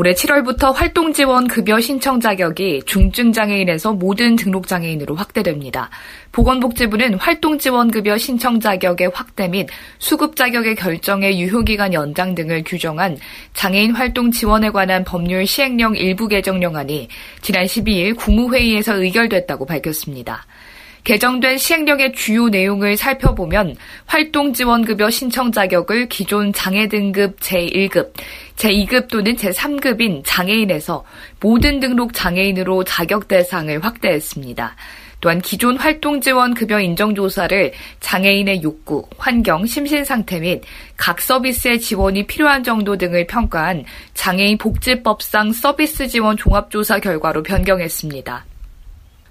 올해 7월부터 활동 지원 급여 신청 자격이 중증 장애인에서 모든 등록 장애인으로 확대됩니다. 보건복지부는 활동 지원 급여 신청 자격의 확대 및 수급 자격의 결정의 유효 기간 연장 등을 규정한 장애인 활동 지원에 관한 법률 시행령 일부 개정령안이 지난 12일 국무회의에서 의결됐다고 밝혔습니다. 개정된 시행령의 주요 내용을 살펴보면 활동 지원 급여 신청 자격을 기존 장애 등급 제1급, 제2급 또는 제3급인 장애인에서 모든 등록 장애인으로 자격 대상을 확대했습니다. 또한 기존 활동 지원 급여 인정 조사를 장애인의 욕구, 환경, 심신 상태 및 각 서비스의 지원이 필요한 정도 등을 평가한 장애인 복지법상 서비스 지원 종합 조사 결과로 변경했습니다.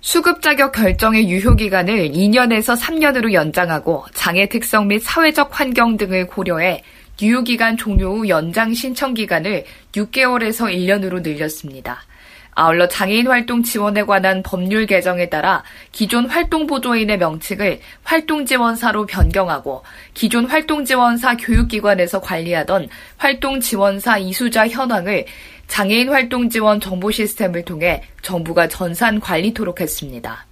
수급 자격 결정의 유효 기간을 2년에서 3년으로 연장하고 장애 특성 및 사회적 환경 등을 고려해 유효 기간 종료 후 연장 신청 기간을 6개월에서 1년으로 늘렸습니다. 아울러 장애인 활동 지원에 관한 법률 개정에 따라 기존 활동보조인의 명칭을 활동지원사로 변경하고 기존 활동지원사 교육기관에서 관리하던 활동지원사 이수자 현황을 장애인 활동 지원 정보 시스템을 통해 정부가 전산 관리토록 했습니다.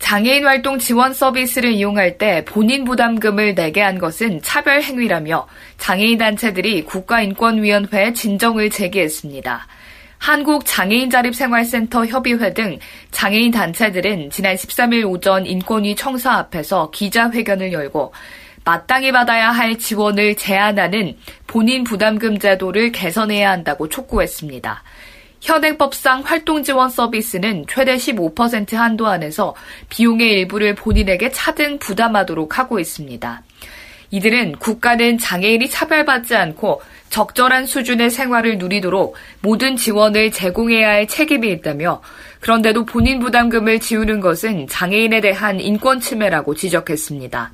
장애인 활동 지원 서비스를 이용할 때 본인 부담금을 내게 한 것은 차별 행위라며 장애인 단체들이 국가인권위원회에 진정을 제기했습니다. 한국장애인자립생활센터 협의회 등 장애인 단체들은 지난 13일 오전 인권위 청사 앞에서 기자회견을 열고 마땅히 받아야 할 지원을 제한하는 본인 부담금 제도를 개선해야 한다고 촉구했습니다. 현행법상 활동지원 서비스는 최대 15% 한도 안에서 비용의 일부를 본인에게 차등 부담하도록 하고 있습니다. 이들은 국가는 장애인이 차별받지 않고 적절한 수준의 생활을 누리도록 모든 지원을 제공해야 할 책임이 있다며 그런데도 본인 부담금을 지우는 것은 장애인에 대한 인권 침해라고 지적했습니다.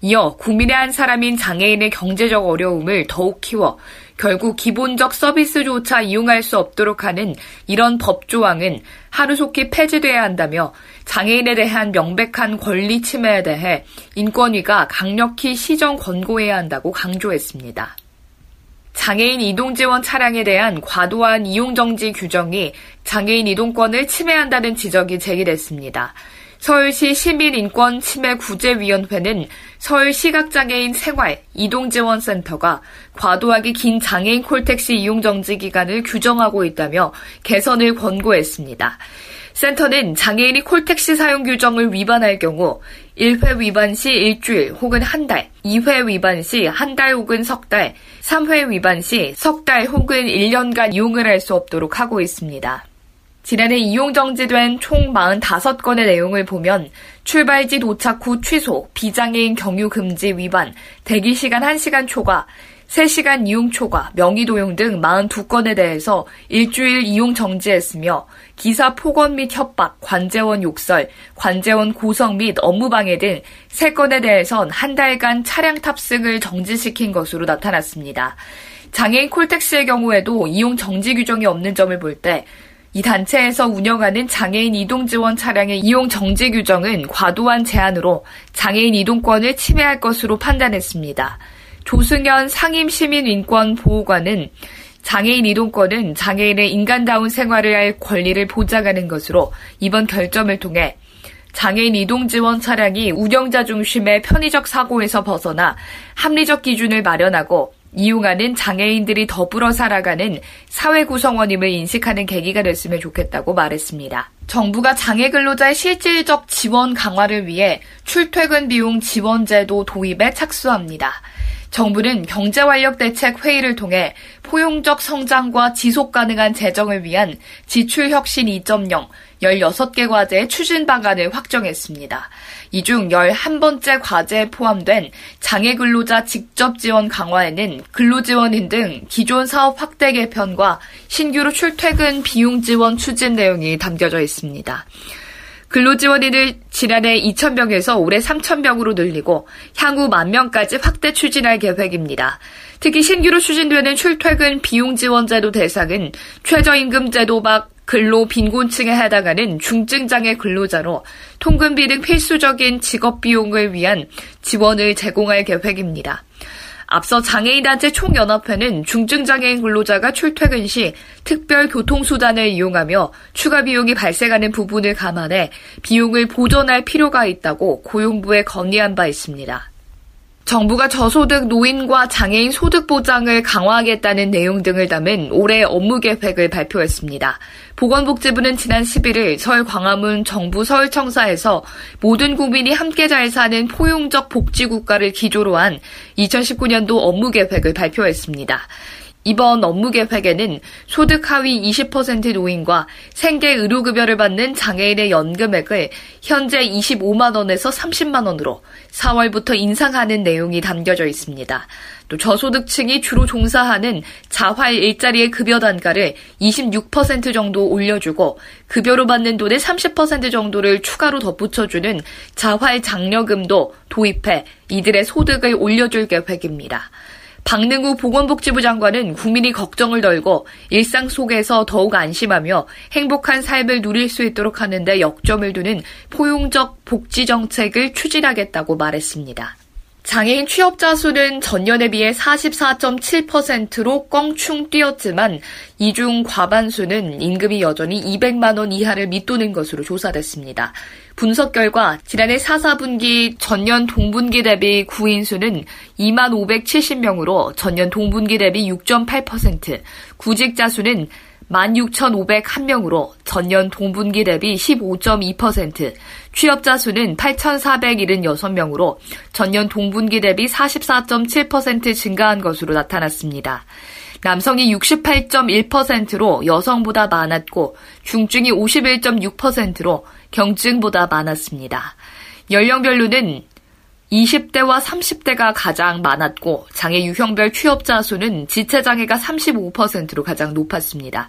이어 국민의 한 사람인 장애인의 경제적 어려움을 더욱 키워 결국 기본적 서비스조차 이용할 수 없도록 하는 이런 법 조항은 하루속히 폐지돼야 한다며 장애인에 대한 명백한 권리 침해에 대해 인권위가 강력히 시정 권고해야 한다고 강조했습니다. 장애인 이동 지원 차량에 대한 과도한 이용 정지 규정이 장애인 이동권을 침해한다는 지적이 제기됐습니다. 서울시 시민인권침해구제위원회는 서울시각장애인 생활 이동지원센터가 과도하게 긴 장애인 콜택시 이용 정지 기간을 규정하고 있다며 개선을 권고했습니다. 센터는 장애인이 콜택시 사용 규정을 위반할 경우 1회 위반 시 일주일 혹은 한 달, 2회 위반 시 한 달 혹은 석 달, 3회 위반 시 석 달 혹은 1년간 이용을 할 수 없도록 하고 있습니다. 지난해 이용 정지된 총 45건의 내용을 보면 출발지 도착 후 취소, 비장애인 경유 금지 위반, 대기 시간 1시간 초과, 3시간 이용 초과, 명의 도용 등 42건에 대해서 일주일 이용 정지했으며 기사 폭언 및 협박, 관제원 욕설, 관제원 고성 및 업무 방해 등 3건에 대해선 한 달간 차량 탑승을 정지시킨 것으로 나타났습니다. 장애인 콜택시의 경우에도 이용 정지 규정이 없는 점을 볼 때 이 단체에서 운영하는 장애인 이동 지원 차량의 이용 정지 규정은 과도한 제한으로 장애인 이동권을 침해할 것으로 판단했습니다. 조승현 상임시민인권보호관은 장애인 이동권은 장애인의 인간다운 생활을 할 권리를 보장하는 것으로 이번 결정을 통해 장애인 이동 지원 차량이 운영자 중심의 편의적 사고에서 벗어나 합리적 기준을 마련하고 이용하는 장애인들이 더불어 살아가는 사회 구성원임을 인식하는 계기가 됐으면 좋겠다고 말했습니다. 정부가 장애 근로자의 실질적 지원 강화를 위해 출퇴근 비용 지원제도 도입에 착수합니다. 정부는 경제활력대책 회의를 통해 포용적 성장과 지속 가능한 재정을 위한 지출혁신 2.0 16개 과제의 추진 방안을 확정했습니다. 이 중 11번째 과제에 포함된 장애 근로자 직접 지원 강화에는 근로지원인 등 기존 사업 확대 개편과 신규로 출퇴근 비용 지원 추진 내용이 담겨져 있습니다. 근로지원인을 지난해 2,000명에서 올해 3,000명으로 늘리고 향후 만 명까지 확대 추진할 계획입니다. 특히 신규로 추진되는 출퇴근 비용 지원제도 대상은 최저임금 제도 막 근로 빈곤층에 해당하는 중증장애 근로자로 통근비 등 필수적인 직업 비용을 위한 지원을 제공할 계획입니다. 앞서 장애인단체 총연합회는 중증장애인 근로자가 출퇴근 시 특별 교통수단을 이용하며 추가 비용이 발생하는 부분을 감안해 비용을 보전할 필요가 있다고 고용부에 건의한 바 있습니다. 정부가 저소득 노인과 장애인 소득 보장을 강화하겠다는 내용 등을 담은 올해 업무 계획을 발표했습니다. 보건복지부는 지난 11일 서울 광화문 정부 서울청사에서 모든 국민이 함께 잘 사는 포용적 복지 국가를 기조로 한 2019년도 업무 계획을 발표했습니다. 이번 업무 계획에는 소득 하위 20% 노인과 생계 의료급여를 받는 장애인의 연금액을 현재 25만 원에서 30만 원으로 4월부터 인상하는 내용이 담겨져 있습니다. 또 저소득층이 주로 종사하는 자활 일자리의 급여 단가를 26% 정도 올려주고 급여로 받는 돈의 30% 정도를 추가로 덧붙여주는 자활 장려금도 도입해 이들의 소득을 올려줄 계획입니다. 박능우 보건복지부 장관은 국민이 걱정을 덜고 일상 속에서 더욱 안심하며 행복한 삶을 누릴 수 있도록 하는데 역점을 두는 포용적 복지 정책을 추진하겠다고 말했습니다. 장애인 취업자 수는 전년에 비해 44.7%로 껑충 뛰었지만 이 중 과반수는 임금이 여전히 200만 원 이하를 밑도는 것으로 조사됐습니다. 분석 결과 지난해 4, 4분기 전년 동분기 대비 구인 수는 2만 570명으로 전년 동분기 대비 6.8%, 구직자 수는 16,501명으로 전년 동분기 대비 15.2%, 취업자 수는 8,476명으로 전년 동분기 대비 44.7% 증가한 것으로 나타났습니다. 남성이 68.1%로 여성보다 많았고 중증이 51.6%로 경증보다 많았습니다. 연령별로는 20대와 30대가 가장 많았고 장애 유형별 취업자 수는 지체 장애가 35%로 가장 높았습니다.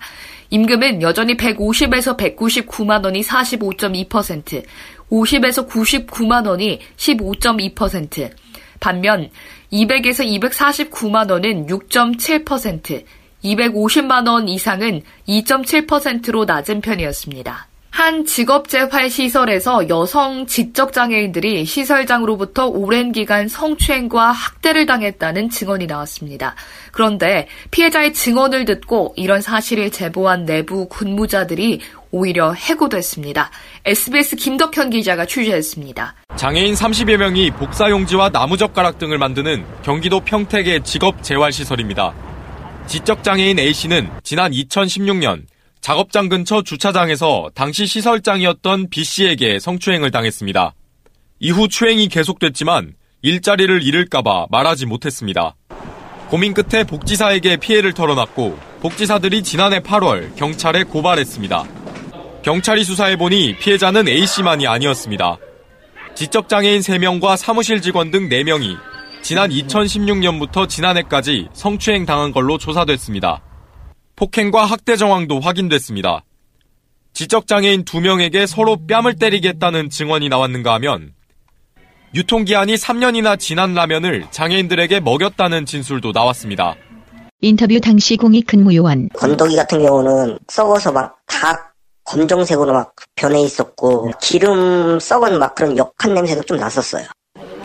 임금은 여전히 150에서 199만 원이 45.2%, 50에서 99만 원이 15.2%, 반면 200에서 249만 원은 6.7%, 250만 원 이상은 2.7%로 낮은 편이었습니다. 한 직업재활 시설에서 여성 지적장애인들이 시설장으로부터 오랜 기간 성추행과 학대를 당했다는 증언이 나왔습니다. 그런데 피해자의 증언을 듣고 이런 사실을 제보한 내부 근무자들이 오히려 해고됐습니다. SBS 김덕현 기자가 취재했습니다. 장애인 30여 명이 복사용지와 나무젓가락 등을 만드는 경기도 평택의 직업재활시설입니다. 지적장애인 A씨는 지난 2016년 작업장 근처 주차장에서 당시 시설장이었던 B씨에게 성추행을 당했습니다. 이후 추행이 계속됐지만 일자리를 잃을까봐 말하지 못했습니다. 고민 끝에 복지사에게 피해를 털어놨고 복지사들이 지난해 8월 경찰에 고발했습니다. 경찰이 수사해보니 피해자는 A씨만이 아니었습니다. 지적장애인 3명과 사무실 직원 등 4명이 지난 2016년부터 지난해까지 성추행 당한 걸로 조사됐습니다. 폭행과 학대 정황도 확인됐습니다. 지적장애인 2명에게 서로 뺨을 때리겠다는 증언이 나왔는가 하면 유통기한이 3년이나 지난 라면을 장애인들에게 먹였다는 진술도 나왔습니다. 인터뷰 당시 공익 근무 요원 건더기 같은 경우는 썩어서 막 다 검정색으로 막 변해 있었고 기름 썩은 막 그런 역한 냄새도 좀 났었어요.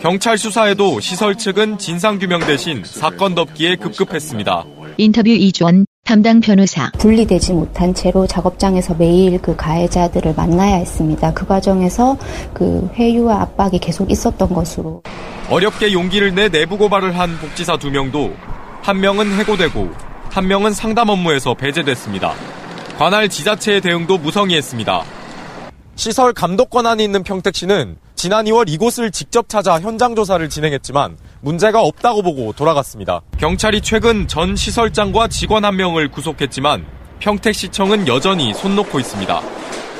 경찰 수사에도 시설 측은 진상규명 대신 사건 덮기에 급급했습니다. 인터뷰 이주원 담당 변호사 분리되지 못한 채로 작업장에서 매일 그 가해자들을 만나야 했습니다. 그 과정에서 그 회유와 압박이 계속 있었던 것으로 어렵게 용기를 내 내부 고발을 한 복지사 두 명도 한 명은 해고되고 한 명은 상담 업무에서 배제됐습니다. 관할 지자체의 대응도 무성의했습니다. 시설 감독 권한이 있는 평택시는 지난 2월 이곳을 직접 찾아 현장 조사를 진행했지만 문제가 없다고 보고 돌아갔습니다. 경찰이 최근 전 시설장과 직원 한 명을 구속했지만 평택시청은 여전히 손 놓고 있습니다.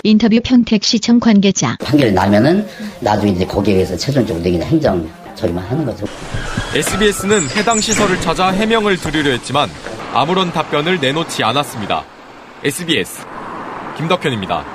인터뷰 평택시청 관계자 판결이 나면은 나중에 이제 거기에 의해서 최종적으로 내기는 행정 처리만 하는 거죠. SBS는 해당 시설을 찾아 해명을 드리려 했지만 아무런 답변을 내놓지 않았습니다. SBS 김덕현입니다.